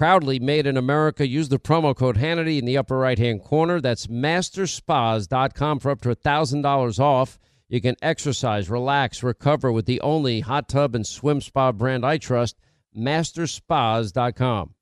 Proudly made in America. Use the promo code Hannity in the upper right hand corner. That's masterspas.com for up to $1,000 off. You can exercise, relax, recover with the only hot tub and swim spa brand I trust, masterspas.com.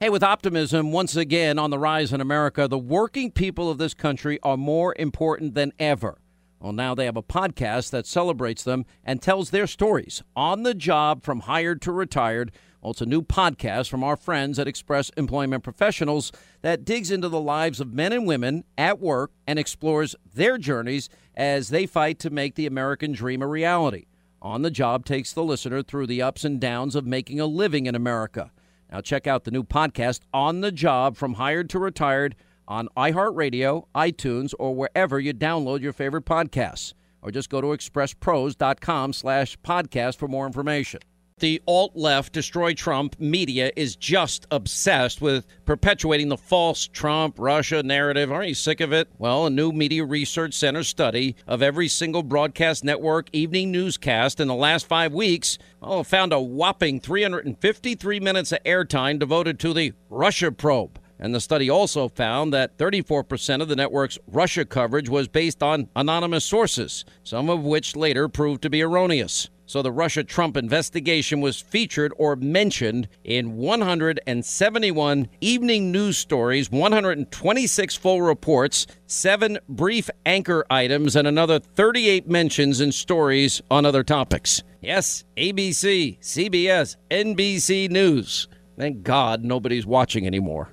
Hey, with optimism once again on the rise in America, the working people of this country are more important than ever. Well, now they have a podcast that celebrates them and tells their stories on the job from hired to retired. Well, it's a new podcast from our friends at Express Employment Professionals that digs into the lives of men and women at work and explores their journeys as they fight to make the American dream a reality. On the Job takes the listener through the ups and downs of making a living in America. Now, check out the new podcast, On the Job From Hired to Retired, on iHeartRadio, iTunes, or wherever you download your favorite podcasts. Or just go to expresspros.com slash podcast for more information the alt left, destroy Trump media is just obsessed with perpetuating the false Trump Russia narrative. Aren't you sick of it? Well, a new Media Research Center study of every single broadcast network evening newscast in the last five weeks well, found a whopping 353 minutes of airtime devoted to the Russia probe. And the study also found that 34% of the network's Russia coverage was based on anonymous sources, some of which later proved to be erroneous. So the Russia Trump investigation was featured or mentioned in 171 evening news stories, 126 full reports, seven brief anchor items, and another 38 mentions and stories on other topics. Yes, ABC, CBS, NBC News. Thank God nobody's watching anymore.